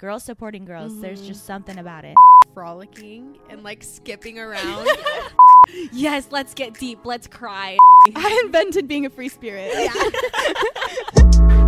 girls supporting girls. There's Mhm. just something about it. Frolicking and like skipping around. Yes, let's get deep. Let's cry. I invented being a free spirit. Yeah.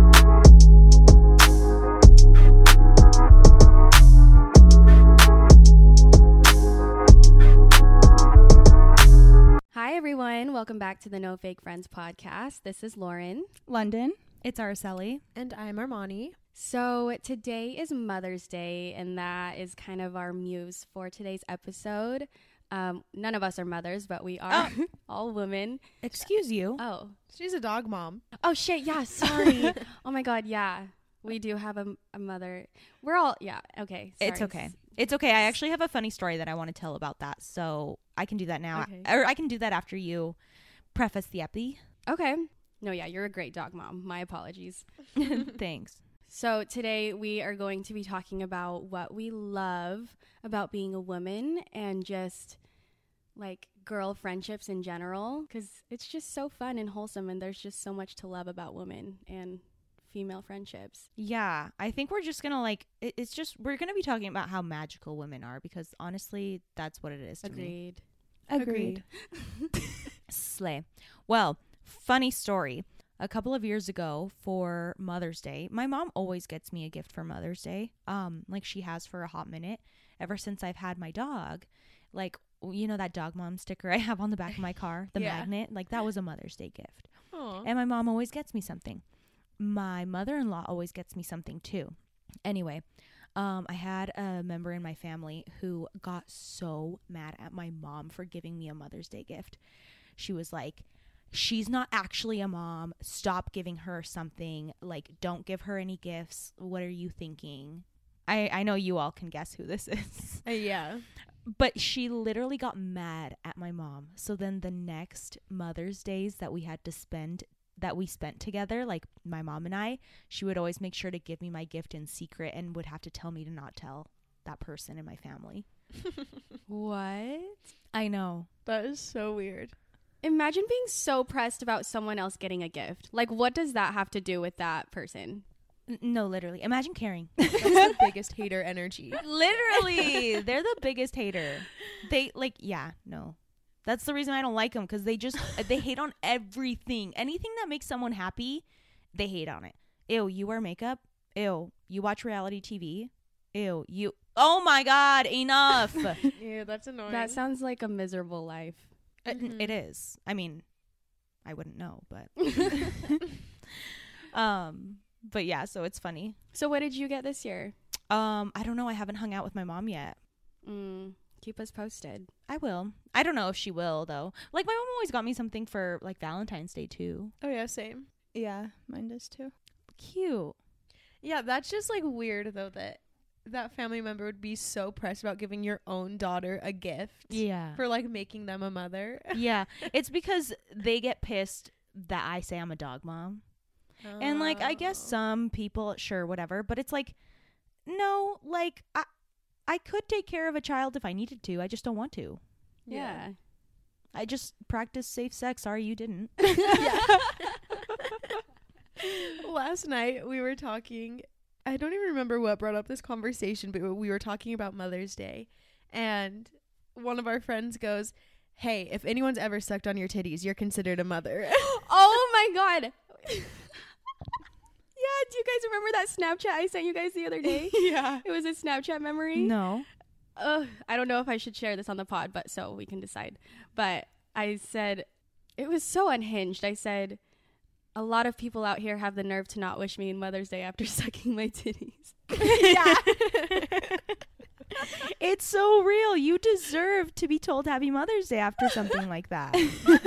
Hi, everyone. Welcome back to the No Fake Friends podcast. This is Lauryn. London. It's Araceli. and I'm Armani. So, today is Mother's Day, and that is kind of our muse for today's episode. Um, none of us are mothers, but we are all women. Excuse you. Oh, She's a dog mom. oh shit! Yeah, sorry. oh my god, yeah, we do have a, a mother. We're all yeah. Okay, It's okay. It's okay. I actually have a funny story that I want to tell about that, so I can do that now, Okay. or I can do that after you preface the epi. Okay. No, yeah, you're a great dog mom. My apologies. Thanks. So, today we are going to be talking about what we love about being a woman and just like girl friendships in general because it's just so fun and wholesome, and there's just so much to love about women and female friendships. Yeah, I think we're just gonna like. It, it's just we're gonna be talking about how magical women are because honestly, that's what it is to me. Agreed. Agreed. Slay. Well, funny story. A couple of years ago for Mother's Day, my mom always gets me a gift for Mother's Day. Um, like she has for a hot minute ever since I've had my dog. Like you know that dog mom sticker I have on the back of my car, the Yeah. magnet. Like that was a Mother's Day gift. Aw. And my mom always gets me something. My mother in law always gets me something too. Anyway, um, I had a member in my family who got so mad at my mom for giving me a Mother's Day gift. She was like, She's not actually a mom. Stop giving her something. Like, don't give her any gifts. What are you thinking? I, I know you all can guess who this is. Uh, yeah. But she literally got mad at my mom. So then the next Mother's Days that we had to spend that we spent together, like my mom and I, she would always make sure to give me my gift in secret and would have to tell me to not tell that person in my family. What? I know. That is so weird. Imagine being so pressed about someone else getting a gift. Like, what does that have to do with that person? N- no, literally. Imagine caring. That's the biggest hater energy. literally. They're the biggest hater. They like yeah, no. That's the reason I don't like them cuz they just they hate on everything. Anything that makes someone happy, they hate on it. Ew, you wear makeup? Ew, you watch reality TV? Ew, you Oh my god, enough. Yeah, that's annoying. That sounds like a miserable life. It- Mhm. it is. I mean, I wouldn't know, but um but yeah, so it's funny. So, what did you get this year? Um I don't know, I haven't hung out with my mom yet. Mm, keep us posted. I will. I don't know if she will though. Like my mom always got me something for like Valentine's Day too. oh yeah, same. Yeah, mine does too. Cute. Yeah, that's just like weird though that that family member would be so pressed about giving your own daughter a gift Yeah. for like making them a mother. yeah. It's because they get pissed that I say I'm a dog mom. And like I guess Oh. some people sure whatever, but it's like no, like I I could take care of a child if I needed to. I just don't want to. Yeah. I just practice safe sex. Sorry you didn't. Last night we were talking. I don't even remember what brought up this conversation, but we were talking about Mother's Day, and one of our friends goes, "Hey, if anyone's ever sucked on your titties, you're considered a mother." oh my god. yeah, do you guys remember that Snapchat I sent you guys the other day? yeah. It was a Snapchat memory. no. Ugh, I don't know if I should share this on the pod, but so we can decide. But I said it was so unhinged. I said a lot of people out here have the nerve to not wish me Mother's Day after sucking my titties. yeah. It's so real. You deserve to be told Happy Mother's Day after something like that.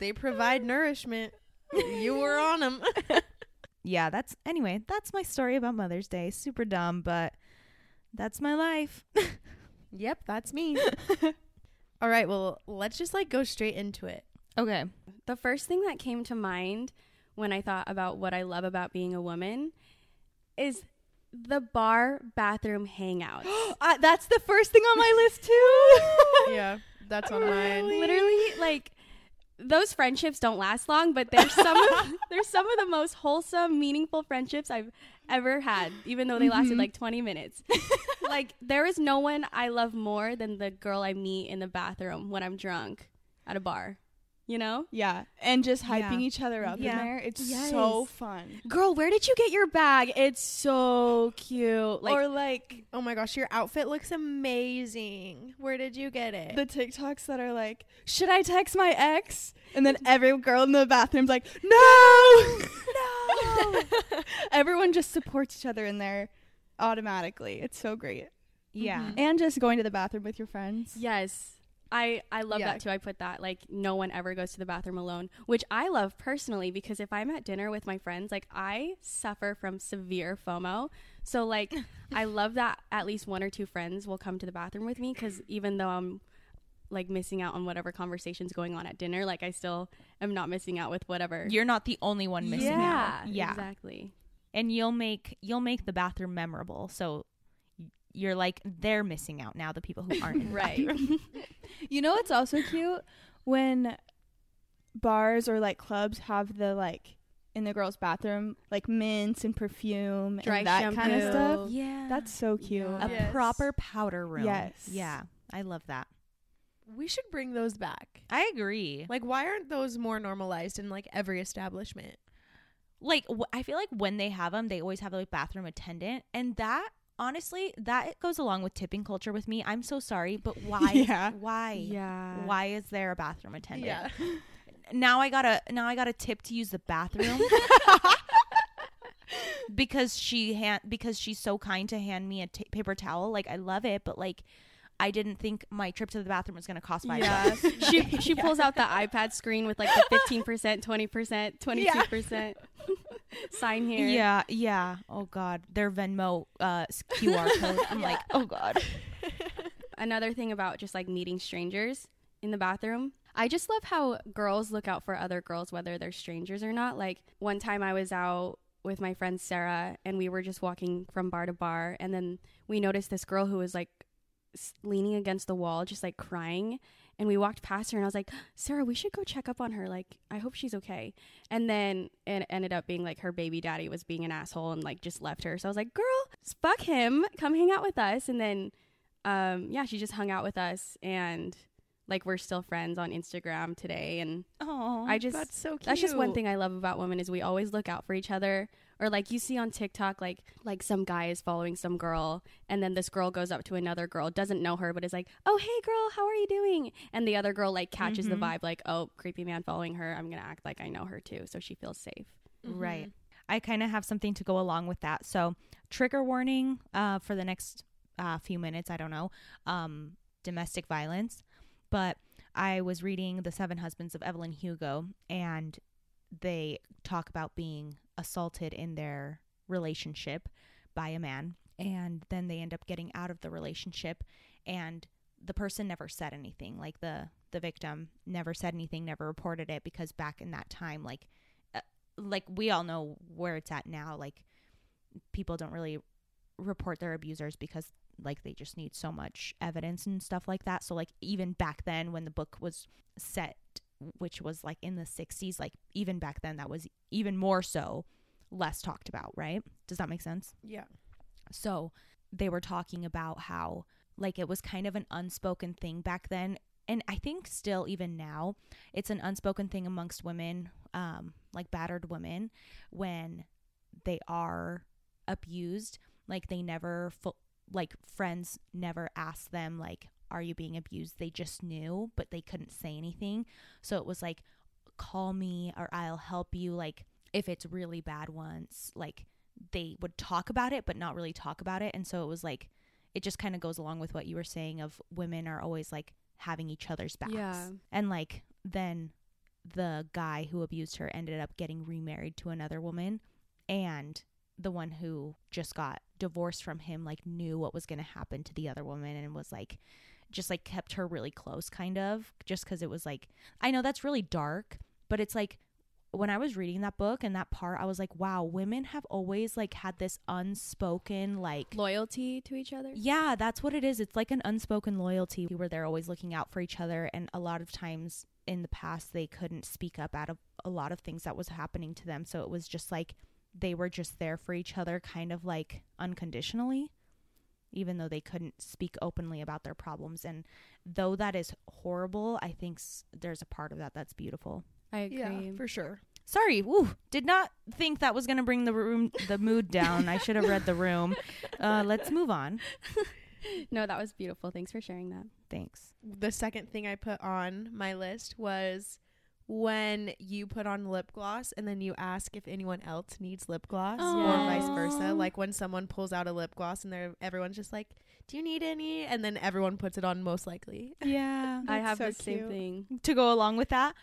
they provide nourishment. You were on them. yeah, that's anyway, that's my story about Mother's Day. Super dumb, but that's my life. yep, that's me. All right, well, let's just like go straight into it. Okay. The first thing that came to mind when I thought about what I love about being a woman is the bar bathroom hangouts. Uh, that's the first thing on my list too. yeah, that's on mine. Literally, like those friendships don't last long, but they're some of they're some of the most wholesome, meaningful friendships I've ever had, even though they lasted Mhm. like 20 minutes. like, there is no one I love more than the girl I meet in the bathroom when I'm drunk at a bar. You know? Yeah, and just hyping Yeah. each other up Yeah. in there. It's Yes. so fun. Girl, where did you get your bag? It's so cute. Like, or like Oh my gosh, your outfit looks amazing. Where did you get it? the TikToks that are like, "Should I text my ex?" And then every girl in the bathroom's like, "No, no." Everyone just supports each other in there automatically. It's so great. Yeah. Mhm. And just going to the bathroom with your friends. Yes. I, I love Yeah. that too. I put that like no one ever goes to the bathroom alone, which I love personally because if I'm at dinner with my friends, like I suffer from severe FOMO. So like I love that at least one or two friends will come to the bathroom with me because even though I'm like missing out on whatever conversations going on at dinner, like I still am not missing out with whatever. You're not the only one missing yeah, out. Yeah. exactly. And you'll make you'll make the bathroom memorable. So you're like they're missing out now the people who aren't in Right. bathroom. You know what's also cute when bars or like clubs have the like in the girls' bathroom like mints and perfume Dry and that kind of stuff. Yeah. That's so cute. Yeah. a Yes. proper powder room. Yes. Yeah. I love that. we should bring those back. I agree. Like, why aren't those more normalized in like every establishment? like wh- I feel like when they have them, they always have like bathroom attendant, and that honestly that goes along with tipping culture with me. I'm so sorry, but why? Yeah. Why? Yeah. Why is there a bathroom attendant? Yeah. Now I gotta now I gotta tip to use the bathroom because she hand because she's so kind to hand me a t- paper towel. Like I love it, but like I didn't think my trip to the bathroom was gonna cost five Yeah. bucks. she she pulls out the iPad screen with like the fifteen percent, twenty percent, twenty two percent sign here. Yeah, yeah. Oh God, their Venmo uh, QR code. I'm like, oh God. Another thing about just like meeting strangers in the bathroom. I just love how girls look out for other girls, whether they're strangers or not. Like one time I was out with my friend Sarah and we were just walking from bar to bar and then we noticed this girl who was like leaning against the wall just like crying and we walked past her and I was like, "Sarah, we should go check up on her. Like, I hope she's okay." And then it ended up being like her baby daddy was being an asshole and like just left her. So I was like, "Girl, fuck him. Come hang out with us." And then um yeah, she just hung out with us and like we're still friends on Instagram today and Oh, I just That's so cute. that's just one thing I love about women is we always look out for each other. Or like you see on TikTok, like like some guy is following some girl, and then this girl goes up to another girl, doesn't know her, but is like, "Oh hey girl, how are you doing?" And the other girl like catches Mhm. the vibe, like, "Oh creepy man following her, I'm gonna act like I know her too," so she feels safe. Right. I kind of have something to go along with that. So, trigger warning uh, for the next uh, few minutes. I don't know. Um, domestic violence. But I was reading The Seven Husbands of Evelyn Hugo, and they talk about being assaulted in their relationship by a man. And then they end up getting out of the relationship, and the person never said anything. Like the the victim never said anything, never reported it because back in that time, like uh, like we all know where it's at now like people don't really report their abusers because like they just need so much evidence and stuff like that so like even back then when the book was set which was like in the 60s like even back then that was even more so less talked about right does that make sense Yeah. so they were talking about how like it was kind of an unspoken thing back then and I think still even now it's an unspoken thing amongst women um like battered women when they are abused like they never like friends never ask them like are you being abused? They just knew but they couldn't say anything. So it was like call me or I'll help you. Like if it's really bad once like they would talk about it but not really talk about it. And so it was like it just kind of goes along with what you were saying of women are always like having each other's backs. Yeah. and like then the guy who abused her ended up getting remarried to another woman and the one who just got divorced from him like knew what was going to happen to the other woman and was like just like kept her really close kind of just cuz it was like I know that's really dark but it's like when I was reading that book and that part I was like wow women have always like had this unspoken like Loyalty to each other. yeah, that's what it is. It's like an unspoken loyalty where they're always looking out for each other. And a lot of times in the past, they couldn't speak up out of a lot of things that was happening to them. So it was just like they were just there for each other kind of like unconditionally even though they couldn't speak openly about their problems and though that is horrible i think s- there's a part of that that's beautiful I agree. Yeah, for sure. sorry woo, did not think that was going to bring the room the mood down i should have read the room uh, let's move on no, that was beautiful. Thanks for sharing that. thanks The second thing I put on my list was when you put on lip gloss and then you ask if anyone else needs lip gloss or vice versa. Like when someone pulls out a lip gloss and they're everyone's just like, "Do you need any?" and then everyone puts it on most likely. yeah I have That's the so same cute. thing. to go along with that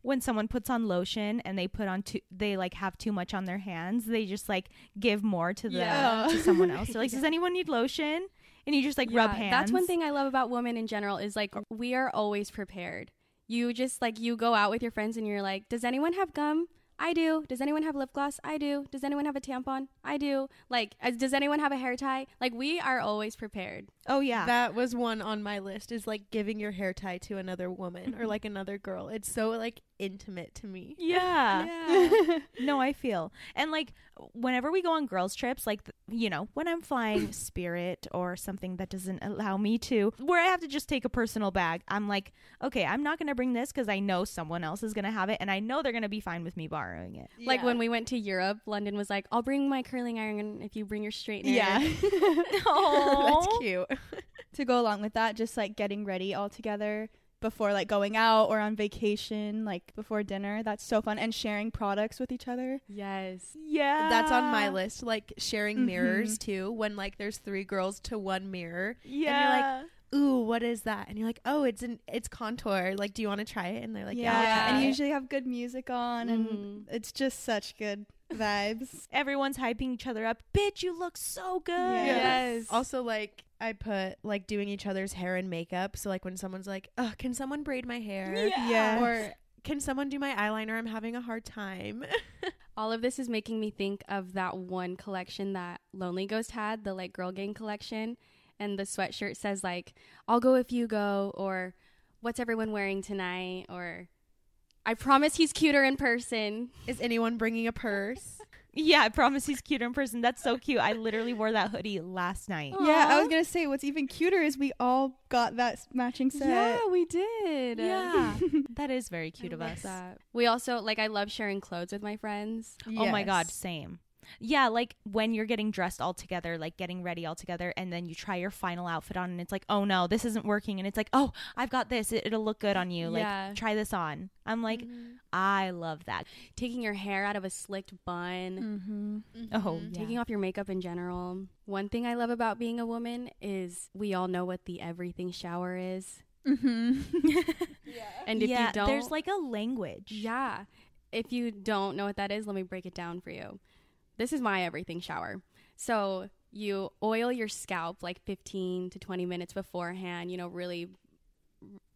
when someone puts on lotion and they put on too they like have too much on their hands they just like give more to the Yeah. to someone else they're like does anyone need lotion and you just like rub hands That's one thing I love about women in general is like we are always prepared. You just like you go out with your friends and you're like, "Does anyone have gum?" I do. Does anyone have lip gloss? I do. Does anyone have a tampon? I do. Like, uh, does anyone have a hair tie? Like, we are always prepared. oh yeah That was one on my list is like giving your hair tie to another woman or like another girl. It's so like intimate to me. yeah yeah. no i feel and like whenever we go on girls trips like th- you know when i'm flying spirit or something that doesn't allow me to where i have to just take a personal bag i'm like okay i'm not gonna bring this because i know someone else is gonna have it and i know they're gonna be fine with me borrowing it Like when we went to Europe, London was like, "I'll bring my curling iron if you bring your straightener." yeah. That's cute. to go along with that, just like getting ready all together before like going out or on vacation, like before dinner. That's so fun. And sharing products with each other. Yes. yeah That's on my list. Like sharing mirrors Mhm. too. When like there's three girls to one mirror. yeah Ooh, what is that? And you're like, oh, it's an it's contour. Like, do you want to try it? And they're like, yeah, yeah. And you usually have good music on and Mhm. it's just such good vibes. everyone's hyping each other up. Bitch, you look so good. Yes. Also, like I put like doing each other's hair and makeup. So like when someone's like, "Oh, can someone braid my hair?" Yeah. Or can someone do my eyeliner? I'm having a hard time. All of this is making me think of that one collection that Lonely Ghost had, the like girl gang collection, and the sweatshirt says like "I'll go if you go" or "What's everyone wearing tonight?" or "I promise he's cuter in person." Is anyone bringing a purse? Yeah, I promise he's cuter in person. That's so cute. I literally wore that hoodie last night. Yeah, I was gonna say what's even cuter is we all got that matching set. Yeah, we did. Yeah. that is very cute I of us. that. We also like I love sharing clothes with my friends. Oh my god, same. Yeah, like when you're getting dressed all together, like getting ready all together, and then you try your final outfit on, and it's like, oh no, this isn't working, and it's like, oh, I've got this, it, it'll look good on you. Yeah. Like, try this on. I'm like, Mm-hmm. I love that. Taking your hair out of a slicked bun. Mm-hmm. Oh, Mhm. yeah. Taking off your makeup in general. One thing I love about being a woman is we all know what the everything shower is. Mm-hmm. And if yeah, you don't there's like a language. Yeah. If you don't know what that is, let me break it down for you. This is my everything shower. So you oil your scalp like 15 to 20 minutes beforehand, you know, really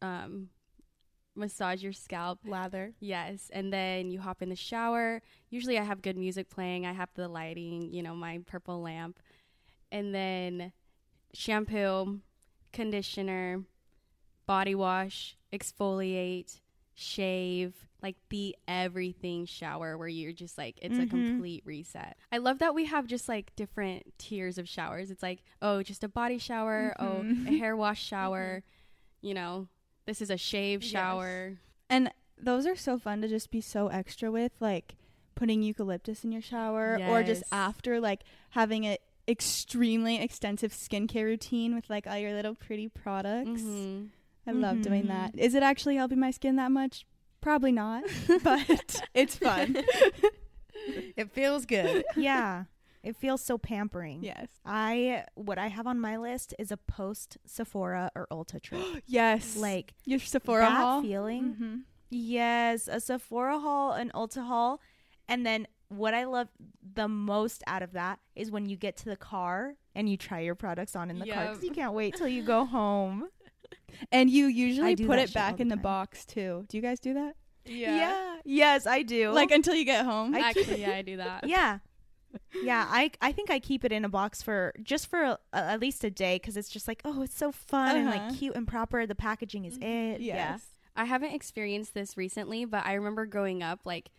um, massage your scalp. Lather. Yes. And then you hop in the shower. Usually I have good music playing. I have the lighting, you know, my purple lamp. And then shampoo, conditioner, body wash, exfoliate, shave, like the everything shower where you're just like it's a Mhm. complete reset. I love that we have just like different tiers of showers. It's like, oh, just a body shower, Mhm. oh, a hair wash shower, you know, this is a shave Yes. shower. And those are so fun to just be so extra with, like putting eucalyptus in your shower or just after like having an extremely extensive skincare routine with like all your little pretty products. I love doing Mhm. that. Is it actually helping my skin that much? Probably not, but it's fun. It feels good. yeah. It feels so pampering. yes. I what I have on my list is a post Sephora or Ulta trip. Yes. like your Sephora that haul. feeling. Mhm. Yes, a Sephora haul, an Ulta haul, and then what I love the most out of that is when you get to the car and you try your products on in the car because you can't wait till you go home. And you usually put it back in the time. box too. Do you guys do that? Yeah. yeah. Yes, I do. Like until you get home. I keep Actually, yeah, I do that. yeah. Yeah, I I think I keep it in a box for just for a, at least a day because it's just like oh it's so fun and Uh-huh. like cute and proper. The packaging is it. Yeah. I haven't experienced this recently, but I remember growing up, like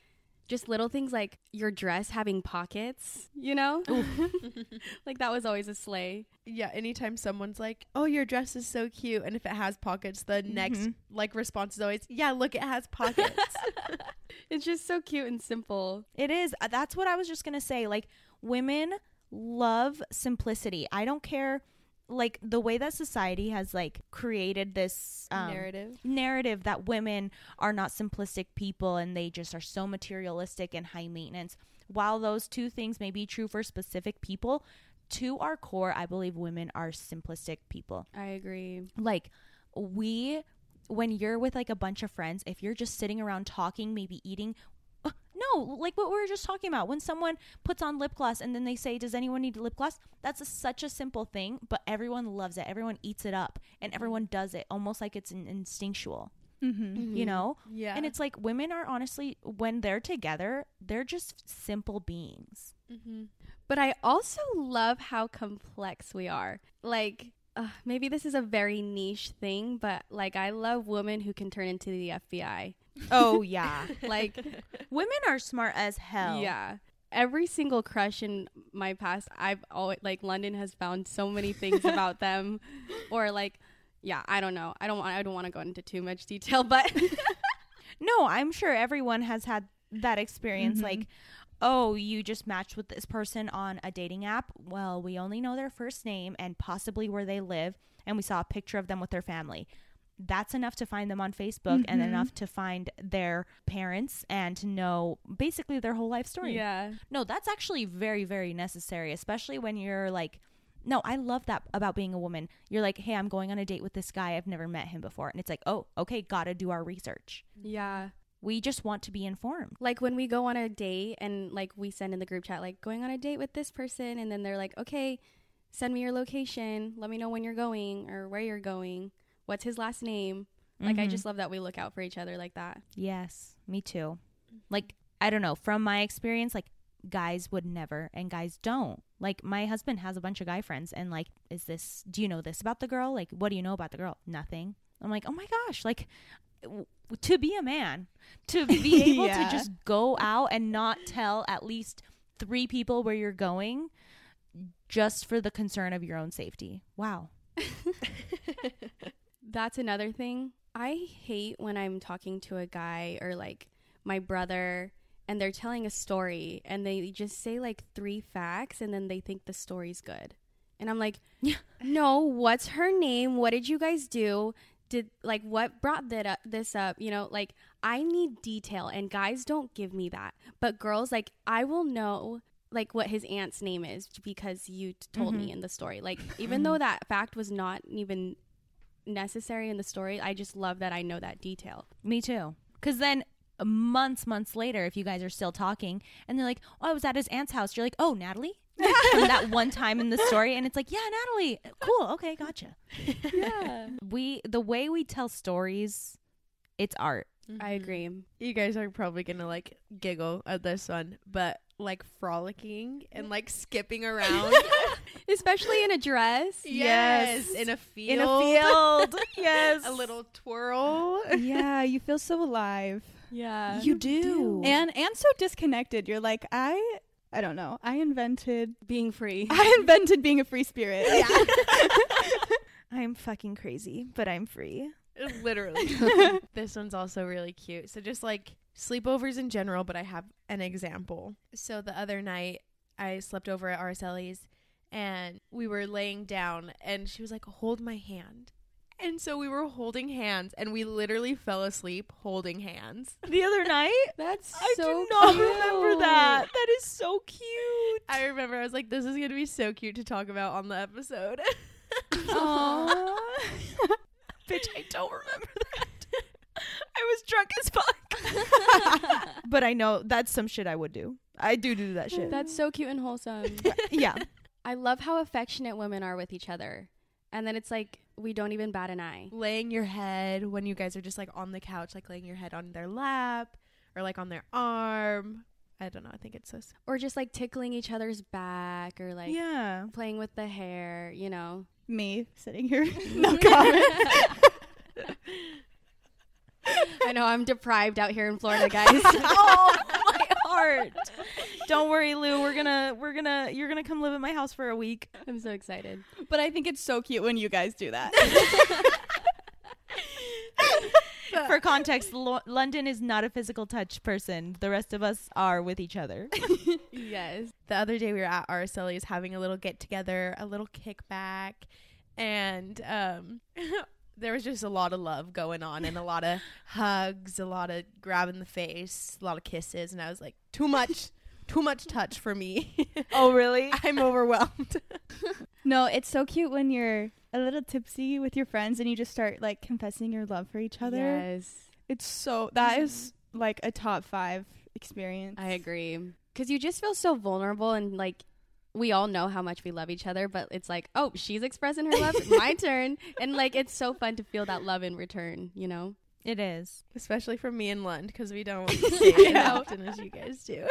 just little things like your dress having pockets, you know? like that was always a slay. Yeah, anytime someone's like, "Oh, your dress is so cute," and if it has pockets, the next Mhm. like response is always, "Yeah, look, it has pockets." It's just so cute and simple. It is. Uh, That's what I was just going to say. Like, women love simplicity. I don't care, like, the way that society has, like, created this um, Narrative. narrative that women are not simplistic people and they just are so materialistic and high maintenance. While those two things may be true for specific people, to our core, I believe women are simplistic people. I agree. Like, we, when you're with like a bunch of friends, if you're just sitting around talking, maybe eating, no, like what we were just talking about. When someone puts on lip gloss and then they say, Does anyone need lip gloss? That's a, such a simple thing, but everyone loves it. Everyone eats it up and everyone does it almost like it's an instinctual, Mm-hmm. you know? Yeah, And it's like women are honestly, when they're together, they're just simple beings. mm-hmm. But I also love how complex we are. Like, uh, maybe this is a very niche thing, but like, I love women who can turn into the FBI. Oh, yeah. Like, women are smart as hell. yeah. Every single crush in my past, I've always, like, London has found so many things about them. Or, like, yeah, I don't know. I don't want, I don't want to go into too much detail, but No, I'm sure everyone has had that experience. Mhm. Like, oh, you just matched with this person on a dating app. Well, we only know their first name and possibly where they live, and we saw a picture of them with their family. That's enough to find them on Facebook and Mhm. enough to find their parents and to know basically their whole life story. yeah. No, that's actually very, very necessary, especially when you're like, no, I love that about being a woman. You're like, hey, I'm going on a date with this guy. I've never met him before. And it's like, oh, okay, gotta do our research. Yeah. We just want to be informed. like when we go on a date and like we send in the group chat like going on a date with this person and then they're like okay send me your location let me know when you're going or where you're going what's his last name like i Mhm. just love that we look out for each other like that Yes, me too. Like, I don't know, from my experience, like, guys would never and guys don't. Like, my husband has a bunch of guy friends, and, like, is this, do you know this about the girl? Like, what do you know about the girl? Nothing. I'm like, oh my gosh, like, w- to be a man, to be able Yeah. to just go out and not tell at least three people where you're going just for the concern of your own safety. Wow. that's another thing. I hate when i'm talking to a guy or like my brother and they're telling a story and they just say like three facts and then they think the story's good. And i'm like no what's her name? What did you guys do? Did like what brought that up this up? You know like i need detail and guys don't give me that. But girls like i will know like what his aunt's name is because you t- told me Mhm. in the story. Like even though that fact was not even necessary in the story i just love that i know that detail Me too. Because then months, months later, if you guys are still talking and they're like, oh, I was at his aunt's house, you're like, oh, Natalie? That one time in the story. And it's like, yeah, Natalie. Cool. Okay. Gotcha. yeah We, the way we tell stories, it's art. i mm-hmm. agree You guys are probably gonna like giggle at this one, but like frolicking and mm. like skipping around. especially in a dress yes, in a field. In a field. yes. a little twirl. yeah, you feel so alive. yeah You do. And and so disconnected. You're like, I I don't know. I invented being free I invented being a free spirit. Yeah. I'm fucking crazy, but I'm free. Literally. this one's also really cute. So just like sleepovers in general, but I have an example. So the other night I slept over at Araceli's and we were laying down and she was like, Hold my hand. And so we were holding hands and we literally fell asleep holding hands. The other night? that's so I so do not cute. remember that. That is so cute. I remember I was like, This is gonna be so cute to talk about on the episode. Aww. Bitch, I don't remember that. I was drunk as fuck. but I know that's some shit I would do. I do do that shit. that's so cute and wholesome yeah. i love how affectionate women are with each other and then it's like we don't even bat an eye laying your head when you guys are just like on the couch, like laying your head on their lap or like on their arm. I don't know. I think it's so. or just like tickling each other's back or like yeah. playing with the hair you know Me sitting here. no comment. I know I'm deprived out here in Florida, guys. oh, my heart. Don't worry, Lou. We're gonna we're gonna you're gonna come live at my house for a week. I'm so excited. But I think it's so cute when you guys do that. For context, Lo- London is not a physical touch person. The rest of us are with each other. Yes. the other day we were at Araceli's having a little get together, a little kickback, and um, there was just a lot of love going on and a lot of hugs, a lot of grabbing the face, a lot of kisses, and I was like, too much, too much touch for me. oh, really? I'm overwhelmed. no, it's so cute when you're a little tipsy with your friends and you just start like confessing your love for each other. Yes. It's so that mm-hmm. is like a top five experience. I agree. Because you just feel so vulnerable and like we all know how much we love each other, but it's like, oh, she's expressing her love, my turn. And like it's so fun to feel that love in return, you know? It is. Especially for me and Lund because we don't say it as often as you guys do.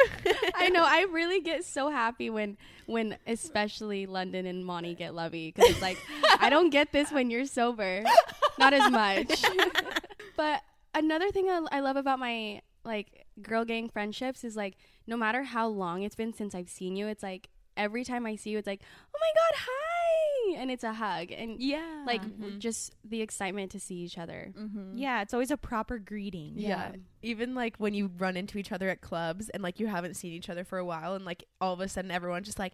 I know. I really get so happy when, when especially London and Monty get lovey because it's like I don't get this when you're sober, not as much. but another thing I, I love about my like girl gang friendships is like no matter how long it's been since I've seen you, it's like every time I see you, it's like oh my god, hi, and it's a hug and Yeah. like Mhm. just the excitement to see each other. Mm-hmm. yeah, it's always a proper greeting. Yeah. Even like when you run into each other at clubs and like you haven't seen each other for a while and like all of a sudden everyone's just like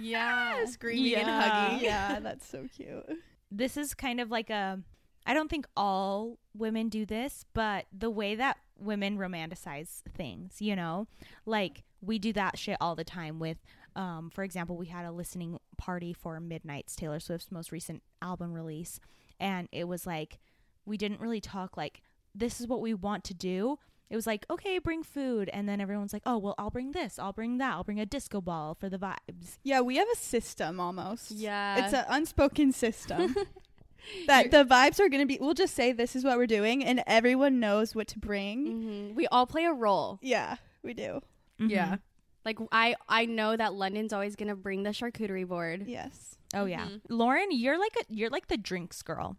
Yeah. screaming and Yeah. hugging. yeah, that's so cute. This is kind of like a I don't think all women do this, but the way that women romanticize things, you know? Like we do that shit all the time with um for example, we had a listening party for Midnights Taylor Swift's most recent album release and it was like we didn't really talk like this is what we want to do. It was like, okay, bring food. And then everyone's like, oh, well, I'll bring this. I'll bring that. I'll bring a disco ball for the vibes. Yeah, we have a system almost. Yeah. It's an unspoken system. that the vibes are going to be we'll just say this is what we're doing and everyone knows what to bring. Mhm. We all play a role. Yeah, we do. Yeah. Like I, I know that London's always gonna bring the charcuterie board. Yes. Oh yeah, Mhm. Lauryn, you're like a you're like the drinks girl.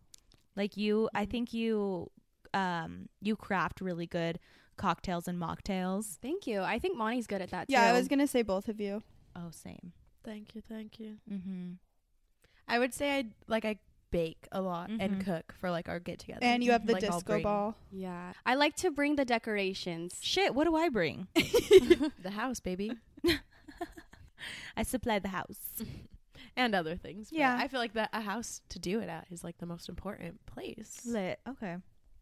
Like you, I think you, um, you craft really good cocktails and mocktails. Thank you. I think Monty's good at that too. Yeah, I was going to say both of you. Oh, same. Thank you, thank you. Mm-hmm. I would say I like I bake a lot Mhm. and cook for like our get together. And you have the Like, disco ball. Yeah, I like to bring the decorations. Shit, what do I bring? the house, baby. I supply the house. And other things. but Yeah. I feel like that a house to do it at is like the most important place. Lit. Okay.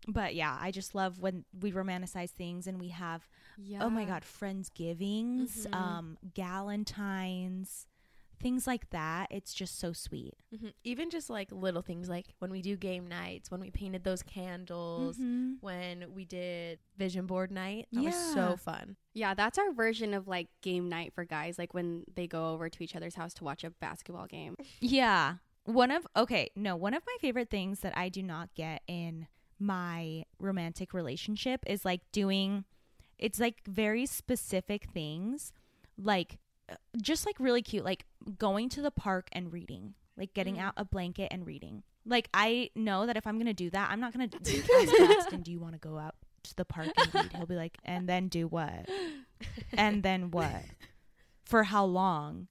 But yeah, I just love when we romanticize things and we have Yeah. oh my god, friendsgivings, Mhm. um, galentines, things like that. It's just so sweet. hmm Even just like little things like when we do game nights, when we painted those candles, Mhm. when we did vision board night. That was so fun. Yeah, that's our version of like game night for guys. Like when they go over to each other's house to watch a basketball game. Yeah. One of okay, no, one of my favorite things that I do not get in my romantic relationship is like doing it's like very specific things like just like really cute like going to the park and reading like getting Mm. out a blanket and reading. Like i know that if i'm gonna do that i'm not gonna ask Braxton, do you want to go out to the park and read? He'll be like and then do what? And then what? For how long?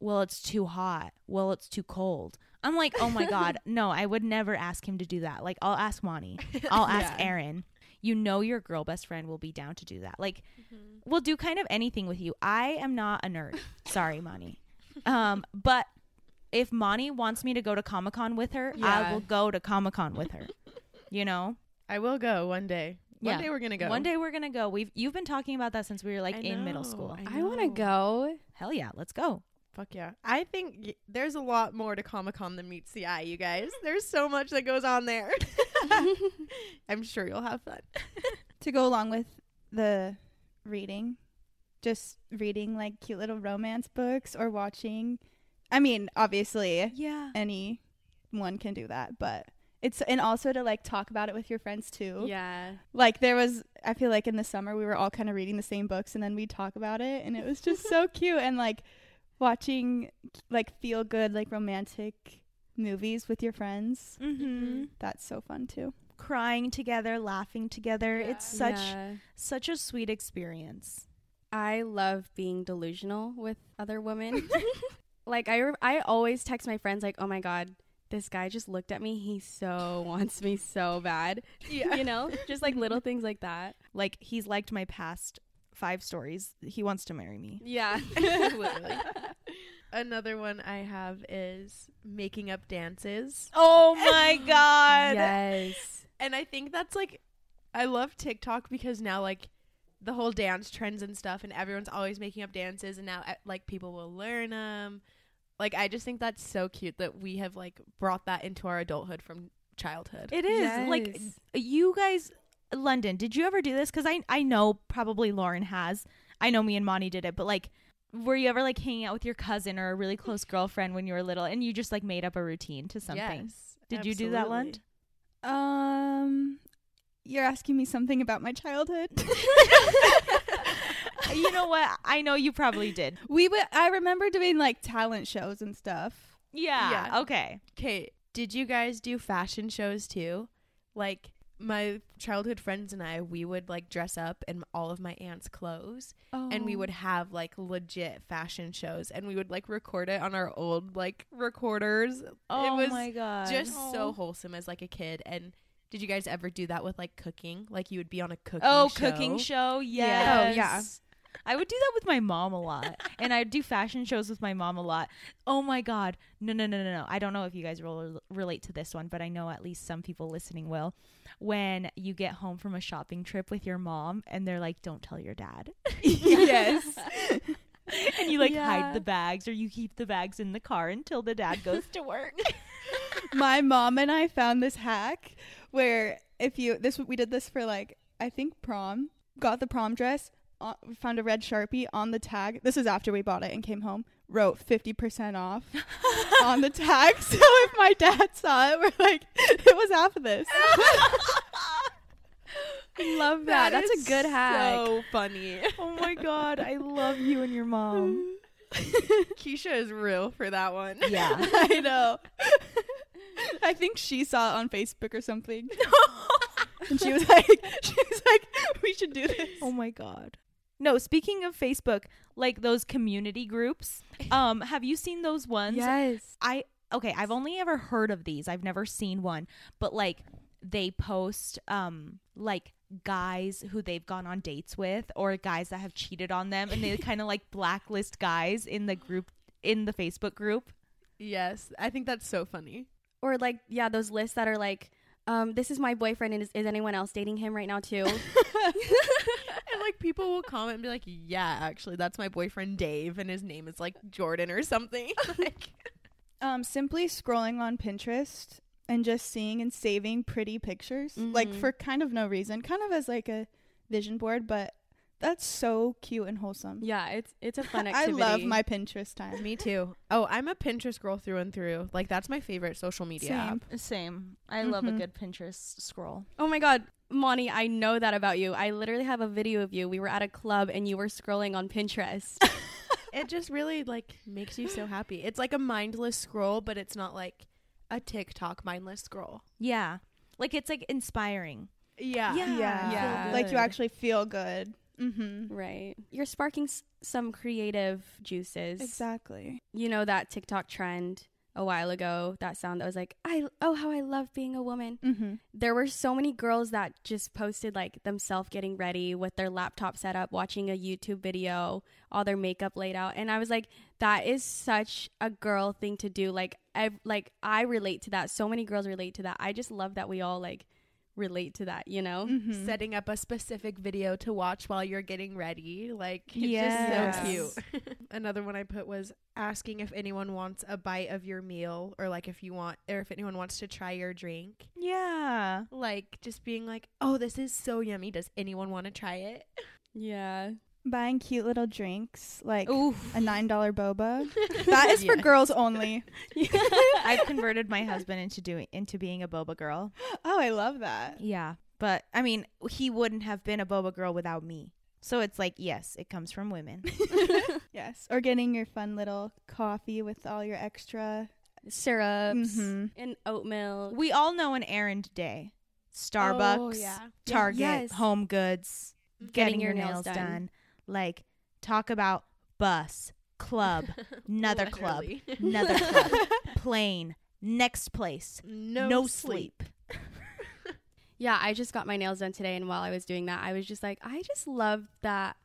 Well it's too hot. Well it's too cold. I'm like oh my god no i would never ask him to do that. Like i'll ask Monty. i'll ask Yeah. aaron you know your girl best friend will be down to do that like Mm-hmm. we'll do kind of anything with you i am not a nerd sorry Moni. um but if Moni wants me to go to comic-con with her i will go to comic-con with her you know I will go one day. One Yeah. day we're gonna go. one day we're gonna go we've you've been talking about that since we were like I in middle school I want to go. hell yeah let's go Fuck yeah. I think y- there's a lot more to Comic Con than meets the eye, you guys. There's so much that goes on there. I'm sure you'll have fun. To go along with the reading, just reading like cute little romance books or watching. I mean, obviously, yeah anyone can do that, but it's and also to like talk about it with your friends too. Yeah. Like there was I feel like in the summer we were all kind of reading the same books and then we'd talk about it and it was just so cute and like watching like feel good like romantic movies with your friends. mm-hmm. That's so fun too. crying together laughing together it's such Yeah. such a sweet experience I love being delusional with other women. like I, re- I always text my friends like, "Oh my god, this guy just looked at me. He so wants me so bad." Yeah. You know, just like little things like that. Like he's liked my past five stories. He wants to marry me. Yeah. Literally. Another one I have is making up dances. Oh my god. yes. And I think that's like I love TikTok because now like the whole dance trends and stuff and everyone's always making up dances and now uh, like people will learn them. Like I just think that's so cute that we have like brought that into our adulthood from childhood. It is like you guys. London, did you ever do this? Because I I know probably Lauryn has. I know me and Monty did it, but like, were you ever like hanging out with your cousin or a really close girlfriend when you were little, and you just like made up a routine to something? Yes, Did you do that, Lund? Um, you're asking me something about my childhood. you know what? I know you probably did. we would. I remember doing like talent shows and stuff. Yeah. Yeah. Okay. Okay, did you guys do fashion shows too? Like my childhood friends and I, we would like dress up in all of my aunt's clothes Oh. and we would oh. have like legit fashion shows and we would like record it on our old like recorders. Oh it was my god. just so wholesome as like a kid and did you guys ever do that with like cooking? Like you would be on a cooking Oh, show? cooking show. Yes. Yeah. Oh, yeah. I would do that with my mom a lot. and I'd do fashion shows with my mom a lot. Oh my god. No, no, no, no, no. I don't know if you guys will relate to this one, but I know at least some people listening will. When you get home from a shopping trip with your mom and they're like, "Don't tell your dad." yes. and you like Yeah. hide the bags or you keep the bags in the car until the dad goes to work. my mom and I found this hack where if you this we did this for like I think prom got the prom dress uh, we found a red sharpie on the tag this is after we bought it and came home wrote 50% off on the tag so if my dad saw it we're like it was half of this Love that. That's a good hack. So funny. oh my god, I love you and your mom. Keisha is real for that one. Yeah. I know I think she saw it on Facebook or something and she was like she was like we should do this Oh my god. No, speaking of Facebook, like those community groups, um, have you seen those ones? Yes. I okay, I've only ever heard of these. I've never seen one, but like they post um like guys who they've gone on dates with or guys that have cheated on them and they kind of like blacklist guys in the group in the Facebook group. Yes, I think that's so funny. Or like, yeah, those lists that are like, um, this is my boyfriend, and is, is anyone else dating him right now too? Like people will comment and be like, "Yeah, actually, that's my boyfriend Dave, and his name is like Jordan or something." like, um simply scrolling on Pinterest and just seeing and saving pretty pictures like Mhm. for kind of no reason kind of as like a vision board but that's so cute and wholesome yeah, it's it's a fun activity. I love my Pinterest time me too. Oh, I'm a Pinterest girl through and through. Like that's my favorite social media Same. app. Same. I love a Mhm. good Pinterest scroll. Oh my god, Monty, I know that about you. I literally have a video of you. We were at a club and you were scrolling on Pinterest. It just really like makes you so happy. It's like a mindless scroll, but it's not like a TikTok mindless scroll. Yeah. Like it's like inspiring. Yeah. Yeah. yeah, Yeah. like you actually feel good mm-hmm right. You're sparking s- some creative juices. exactly You know that TikTok trend a while ago, that sound that was like, I oh how I love being a woman. mm-hmm There were so many girls that just posted like themselves getting ready with their laptop set up, watching a YouTube video, all their makeup laid out, and I was like, that is such a girl thing to do. Like I like I relate to that. So many girls relate to that. I just love that we all like relate to that. You know? mm-hmm. Setting up a specific video to watch while you're getting ready. Like it's Yes. just so cute. Another one I put was asking if anyone wants a bite of your meal or like if you want or if anyone wants to try your drink. Yeah. Like just being like, "Oh, this is so yummy. Does anyone want to try it?" Yeah. Buying cute little drinks like Oof. a nine dollar boba that is for Yes. girls only I've converted my husband into doing into being a boba girl. oh i love that Yeah, but I mean, he wouldn't have been a boba girl without me. So it's like, yes, it comes from women. yes or getting your fun little coffee with all your extra Syrups Mhm. and oat milk. we all know an errand day. Starbucks, Oh, yeah. Target, Yes. Home Goods, getting, your, nails, done. Like talk about bus, club, another club, another club, plane, next place, no, no, sleep. sleep. Yeah, I just got my nails done today, and while I was doing that, I was just like, I just love that.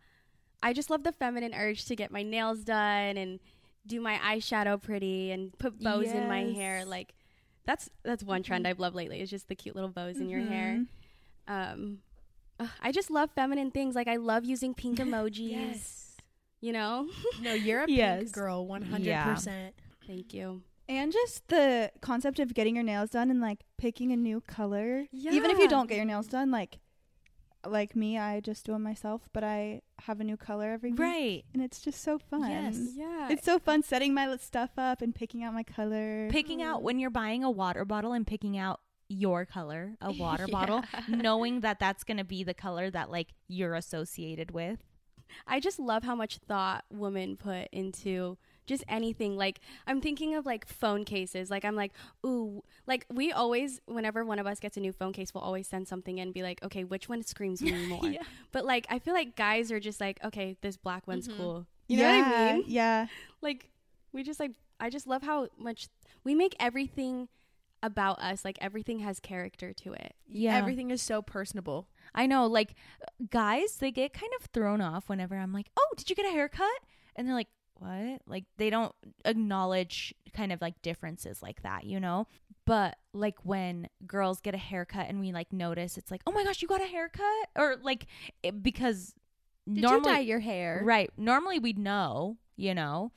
I just love the feminine urge to get my nails done and do my eyeshadow pretty and put bows in my hair. Like, that's that's one trend I've loved lately. Is just the cute little bows in your hair. Mhm. Um, ugh, I just love feminine things. Like I love using pink emojis. You know. No, you're a Yes. pink girl, one hundred percent. Thank you. And just the concept of getting your nails done and like picking a new color. Yeah. Even if you don't get your nails done, like like me, I just do them myself, but I have a new color every week. Right. And it's just so fun. Yes. Yeah. It's so fun setting my stuff up and picking out my color. Picking out when you're buying a water bottle and picking out your color, a water bottle, knowing that that's going to be the color that like you're associated with. I just love how much thought women put into just anything. Like I'm thinking of like phone cases. Like I'm like, ooh, like we always, whenever one of us gets a new phone case, we'll always send something in and be like, okay, which one screams me more? But like I feel like guys are just like, okay, this black one's Mhm. cool. You know what I mean? Yeah. Like we just like I just love how much we make everything about us. Like everything has character to it. Yeah. Everything is so personable. I know, like guys, they get kind of thrown off whenever I'm like, "Oh, did you get a haircut?" And they're like, "What?" Like they don't acknowledge kind of like differences like that, you know? But like when girls get a haircut and we like notice, it's like, "Oh my gosh, you got a haircut?" Or like it, because normally your hair? Right. Normally we'd know, you know,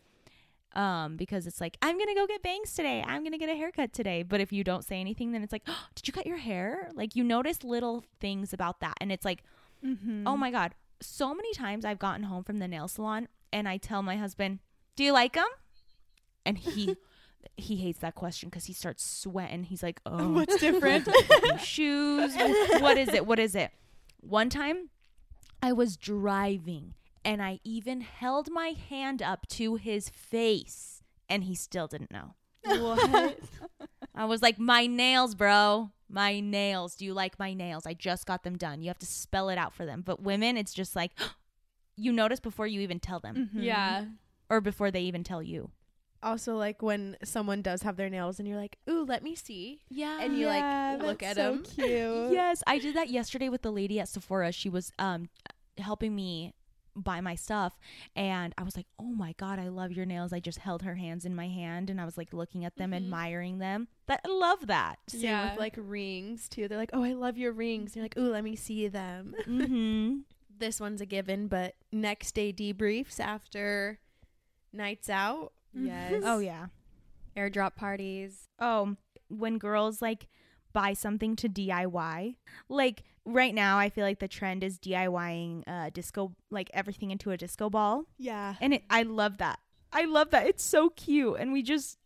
um, because it's like, I'm going to go get bangs today. I'm going to get a haircut today. But if you don't say anything, then it's like, oh, did you cut your hair? Like you notice little things about that. And it's like, Mm-hmm. oh my God. So many times I've gotten home from the nail salon and I tell my husband, do you like them? And he. He hates that question because he starts sweating. He's like, "Oh, What's different? shoes. What is it? What is it? One time I was driving and I even held my hand up to his face and he still didn't know. What? I was like, my nails, bro. My nails. Do you like my nails? I just got them done. You have to spell it out for them. But women, it's just like, you notice before you even tell them Mhm. yeah. or before they even tell you. Also, like when someone does have their nails and you're like, "Ooh, let me see," Yeah. and you Yeah, like look at that's so them. Cute. Yes, I did that yesterday with the lady at Sephora. She was um helping me buy my stuff and I was like, "Oh my god, I love your nails." I just held her hands in my hand and I was like looking at them, Mhm. admiring them. That I love that. Same Yeah. with like rings too. They're like, "Oh, I love your rings." And you're like, "Ooh, let me see them." mhm. this one's a given, but next day debriefs after nights out. Yes. Oh yeah. Airdrop parties. Oh, when girls like buy something to DIY. Like right now I feel like the trend is DIYing uh disco like everything into a disco ball. Yeah. And it, I love that. I love that. It's so cute. And we just,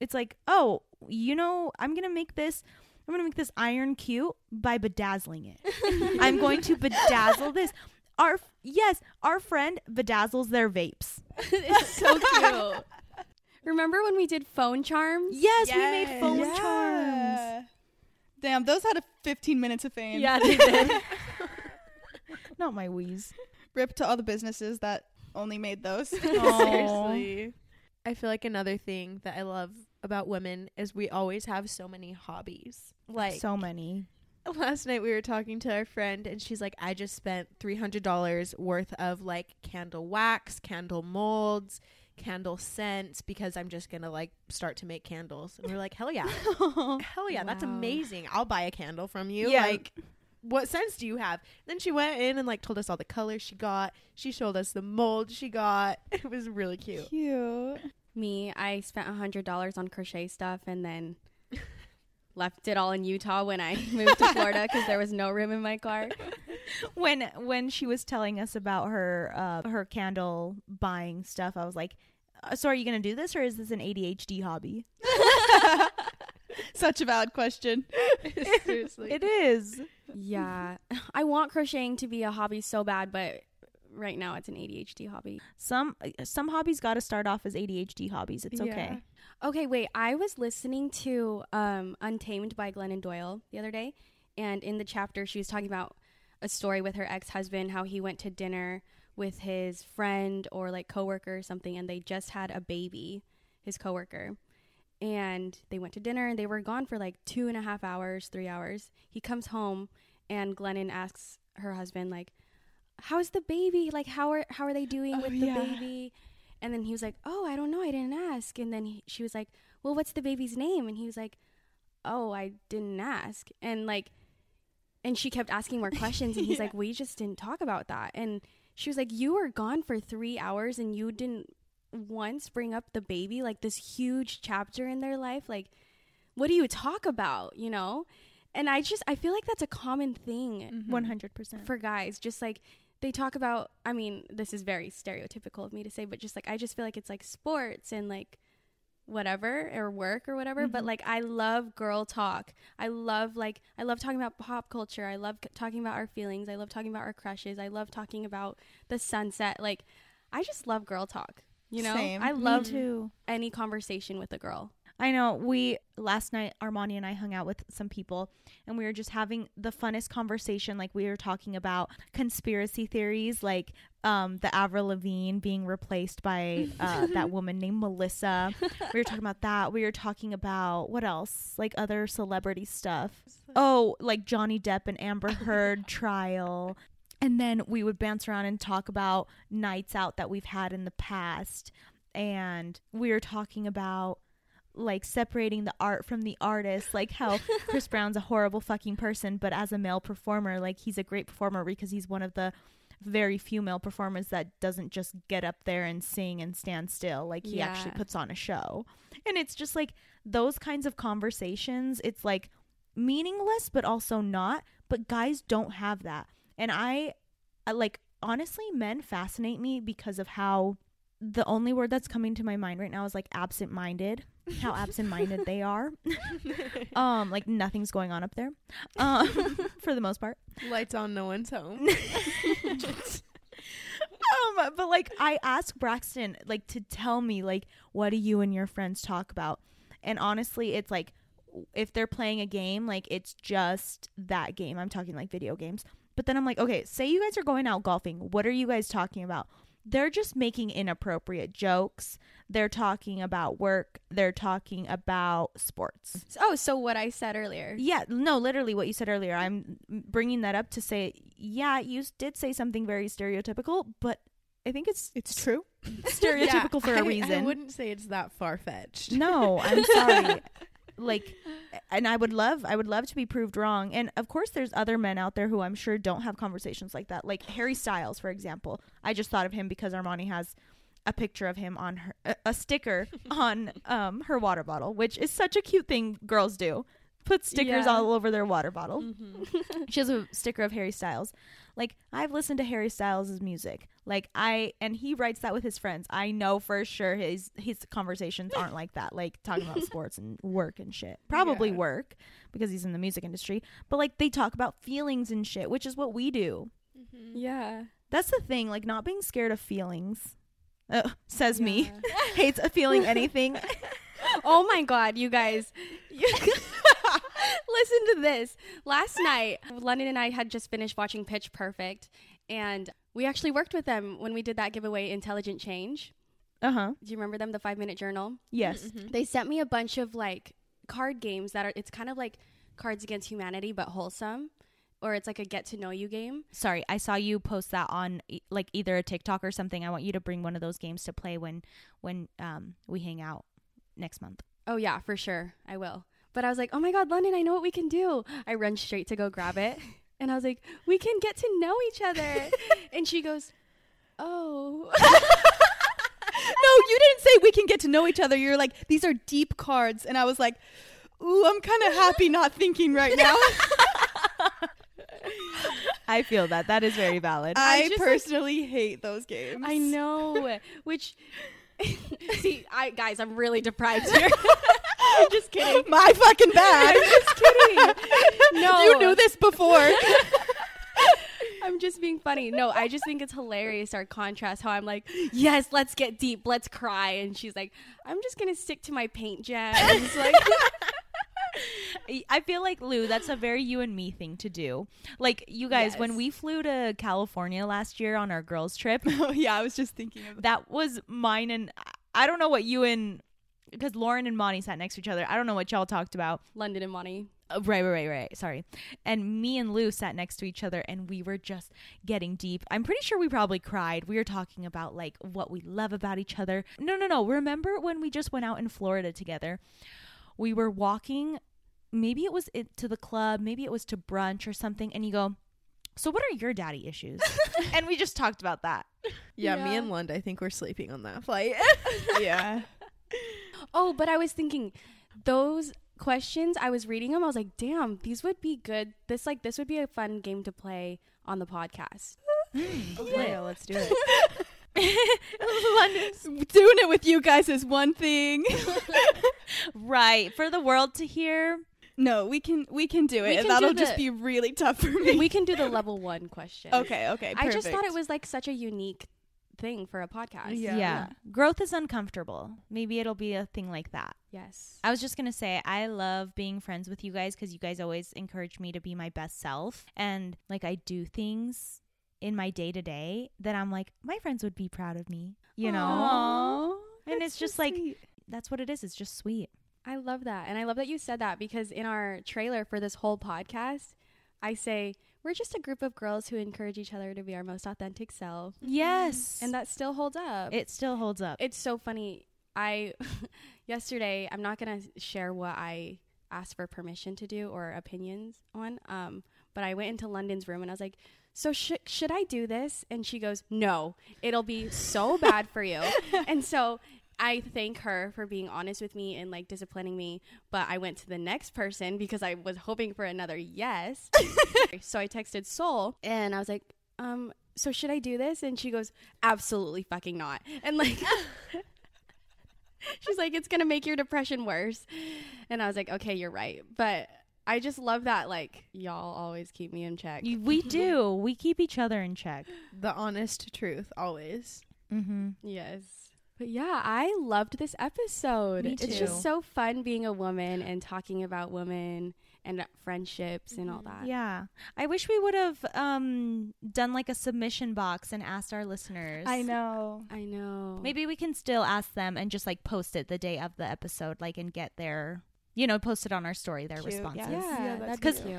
it's like, oh, you know, I'm going to make this, I'm going to make this iron cute by bedazzling it. I'm going to bedazzle this. Our, yes, our friend bedazzles their vapes. it's so cute. Remember when we did phone charms? Yes, we made phone Yeah. charms. Damn, those had a 15 minutes of fame. Yeah, they did. Not my wheeze. Rip to all the businesses that only made those. Seriously. I feel like another thing that I love about women is we always have so many hobbies. Like so many. last night we were talking to our friend and she's like I just spent $300 worth of like candle wax, candle molds, candle scents because I'm just going to like start to make candles. And we're like, "Hell yeah. Hell yeah, that's amazing. I'll buy a candle from you." Yeah. Like what scents do you have? Then she went in and like told us all the colors she got. She showed us the mold she got. It was really cute. Cute. Me, I spent a hundred dollars on crochet stuff and then left it all in Utah when I moved to Florida because there was no room in my car. When when she was telling us about her uh, her candle buying stuff, I was like, uh, "So are you going to do this, or is this an ADHD hobby?" Such a valid question. Seriously. It is. Yeah, I want crocheting to be a hobby so bad, but right now it's an ADHD hobby. Some some hobbies got to start off as ADHD hobbies. It's okay. Okay, wait. I was listening to um, Untamed by Glennon Doyle the other day, and in the chapter, she was talking about a story with her ex husband, how he went to dinner with his friend or like coworker or something, and they just had a baby, his coworker. And they went to dinner and they were gone for like two and a half hours, three hours. He comes home and Glennon asks her husband, like, how's the baby? Like, how are how are they doing Oh, with the yeah. baby? And then he was like, oh, I don't know, I didn't ask. And then he, she was like, well, what's the baby's name? And he was like, oh, I didn't ask. And like, and she kept asking more questions, and he's Yeah. like, we just didn't talk about that. And she was like, you were gone for three hours, and you didn't once bring up the baby, like this huge chapter in their life. Like, what do you talk about? You know? And I just, I feel like that's a common thing mm-hmm. One hundred percent. for guys just like they talk about i mean this is very stereotypical of me to say but just like i just feel like it's like sports and like whatever or work or whatever but Mhm. like i love girl talk. I love like i love talking about pop culture. I love c- talking about our feelings. I love talking about our crushes. I love talking about the sunset. Like i just love girl talk you know? Same. i love any conversation with a girl I know we last night Armani and I hung out with some people and we were just having the funnest conversation like we were talking about conspiracy theories like um the Avril Lavigne being replaced by uh, that woman named Melissa. We were talking about that. We were talking about what else? Like other celebrity stuff. Oh, like Johnny Depp and Amber Heard trial. And then we would bounce around and talk about nights out that we've had in the past. And we were talking about like separating the art from the artist, like how Chris Brown's a horrible fucking person, but as a male performer, like he's a great performer because he's one of the very few male performers that doesn't just get up there and sing and stand still. Like he actually puts on a show. And it's just like those kinds of conversations, it's like meaningless but also not, but guys don't have that. And I, I like honestly men fascinate me because of how the only word that's coming to my mind right now is like absent-minded how absent-minded they are. Um like nothing's going on up there um for the most part. Lights on, no one's home. um but like i asked braxton like to tell me like what do you and your friends talk about? And honestly it's like if they're playing a game like it's just that game. I'm talking like video games. But then i'm like okay say you guys are going out golfing. What are you guys talking about they're just making inappropriate jokes they're talking about work they're talking about sports oh so what i said earlier yeah, no, literally what you said earlier. I'm bringing that up to say, yeah, you did say something very stereotypical, but I think it's It's true. stereotypical for a a reason. I wouldn't say it's that far fetched. no, I'm sorry. Like, and I would love, I would love to be proved wrong. And of course, there's other men out there who I'm sure don't have conversations like that. Like Harry Styles, for example. I just thought of him because Armani has a picture of him on her, a, a sticker on um her water bottle, which is such a cute thing girls do. Put stickers Yeah. all over their water bottle. Mm-hmm. she has a sticker of Harry Styles. Like I've listened to Harry Styles' music. Like I and he writes that with his friends. I know for sure his his conversations aren't like that. Like talking about sports and work and shit. Probably Yeah. work because he's in the music industry. But like they talk about feelings and shit, which is what we do. yeah That's the thing. Like not being scared of feelings. Uh, says me. Hates a feeling anything. oh my god, you guys. You- Listen to this. Last night, London and I had just finished watching Pitch Perfect, and we actually worked with them when we did that giveaway, Intelligent Change. Uh huh. Do you remember them, the five minute journal? Yes. Mm-hmm. They sent me a bunch of like card games that are, it's kind of like Cards Against Humanity, but wholesome. Or it's like a get to know you game. Sorry, I saw you post that on e- like either a TikTok or something. I want you to bring one of those games to play when when um we hang out next month. Oh, yeah, for sure. I will. But I was like, oh my God, London, I know what we can do. I run straight to go grab it. And I was like, we can get to know each other. and she goes, oh. No, you didn't say we can get to know each other. You're like, these are deep cards. And I was like, ooh, I'm kind of happy not thinking right now. I feel that. That is very valid. I like- personally hate those games. I know. Which, see, I guys, I'm really deprived here. I'm just kidding. My fucking bad. I'm just kidding. No. You knew this before. I'm just being funny. No, I just think it's hilarious our contrast. How I'm like, yes, let's get deep, let's cry, and she's like, I'm just gonna stick to my paint gems. Like, I feel like Lou, that's a very you and me thing to do. Like you guys, when we flew to California last year on our girls trip, oh yeah, I was just thinking of that. that was mine and I don't know what you and because Lauryn and Monty sat next to each other. I don't know what y'all talked about. London and Monty. Uh, right, right, right, right. Sorry. And me and Lou sat next to each other and we were just getting deep. I'm pretty sure we probably cried. We were talking about like what we love about each other. No, no, no. Remember when we just went out in Florida together? We were walking, maybe it was it, to the club, maybe it was to brunch or something. And you go, So what are your daddy issues? and we just talked about that. Yeah, me and Lund, I think we're sleeping on that flight. yeah. Oh, but I was thinking those questions. I was reading them. I was like, damn, these would be good. This like this would be a fun game to play on the podcast. yeah, let's do it. Doing it with you guys is one thing. Right. For the world to hear. no, we can we can do it. We and can That'll do just the- be really tough for me. we can do the level one question. okay, okay. I just thought it was like such a unique thing for a podcast. Yeah. Yeah. Growth is uncomfortable. Maybe it'll be a thing like that. Yes. I was just going to say, I love being friends with you guys because you guys always encourage me to be my best self. And like, I do things in my day to day that I'm like, my friends would be proud of me, you know? Aw, And it's just so like- sweet. That's what it is. It's just sweet. I love that. And I love that you said that because in our trailer for this whole podcast, I say, we're just a group of girls who encourage each other to be our most authentic self. Yes. And that still holds up. it still holds up. it's so funny. I yesterday, I'm not going to share what I asked for permission to do or opinions on. Um, but I went into London's room and I was like, "So sh- should I do this?" And she goes, "No, it'll be so bad for you." and so I thank her for being honest with me and like disciplining me. But I went to the next person because I was hoping for another yes. so I texted Soul and I was like, um, so should I do this? And she goes, absolutely fucking not. And like, she's like, it's gonna make your depression worse. And I was like, okay, you're right. But I just love that like y'all always keep me in check. We do. We keep each other in check. The honest truth, always. Mm-hmm. Yes. But yeah, I loved this episode. Me It's just so fun being a woman and talking about women and friendships and all that. Yeah. I wish we would have um, done like a submission box and asked our listeners. I know. I know. Maybe we can still ask them and just like post it the day of the episode, like and get their, you know, post it on our story, their Cute, responses. Yeah, Yeah, that's that's cute.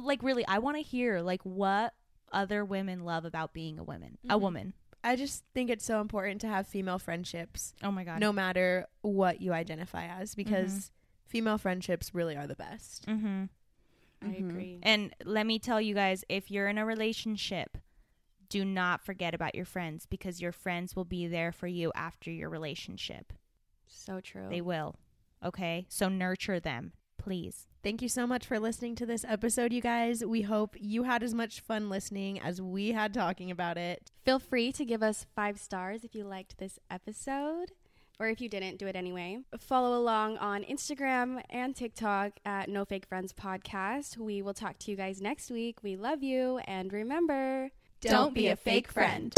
Like really, I want to hear like what other women love about being a woman. A Mhm. woman. I just think it's so important to have female friendships, Oh my god. no matter what you identify as, because female friendships really are the best. Mm-hmm. I Mhm. agree. And let me tell you guys, if you're in a relationship, do not forget about your friends because your friends will be there for you after your relationship. So true. They will. Okay? So nurture them, please. Thank you so much for listening to this episode, you guys. We hope you had as much fun listening as we had talking about it. Feel free to give us five stars if you liked this episode, or if you didn't, do it anyway. Follow along on Instagram and TikTok at No Fake Friends Podcast. We will talk to you guys next week. We love you, and remember, Don't be a fake friend.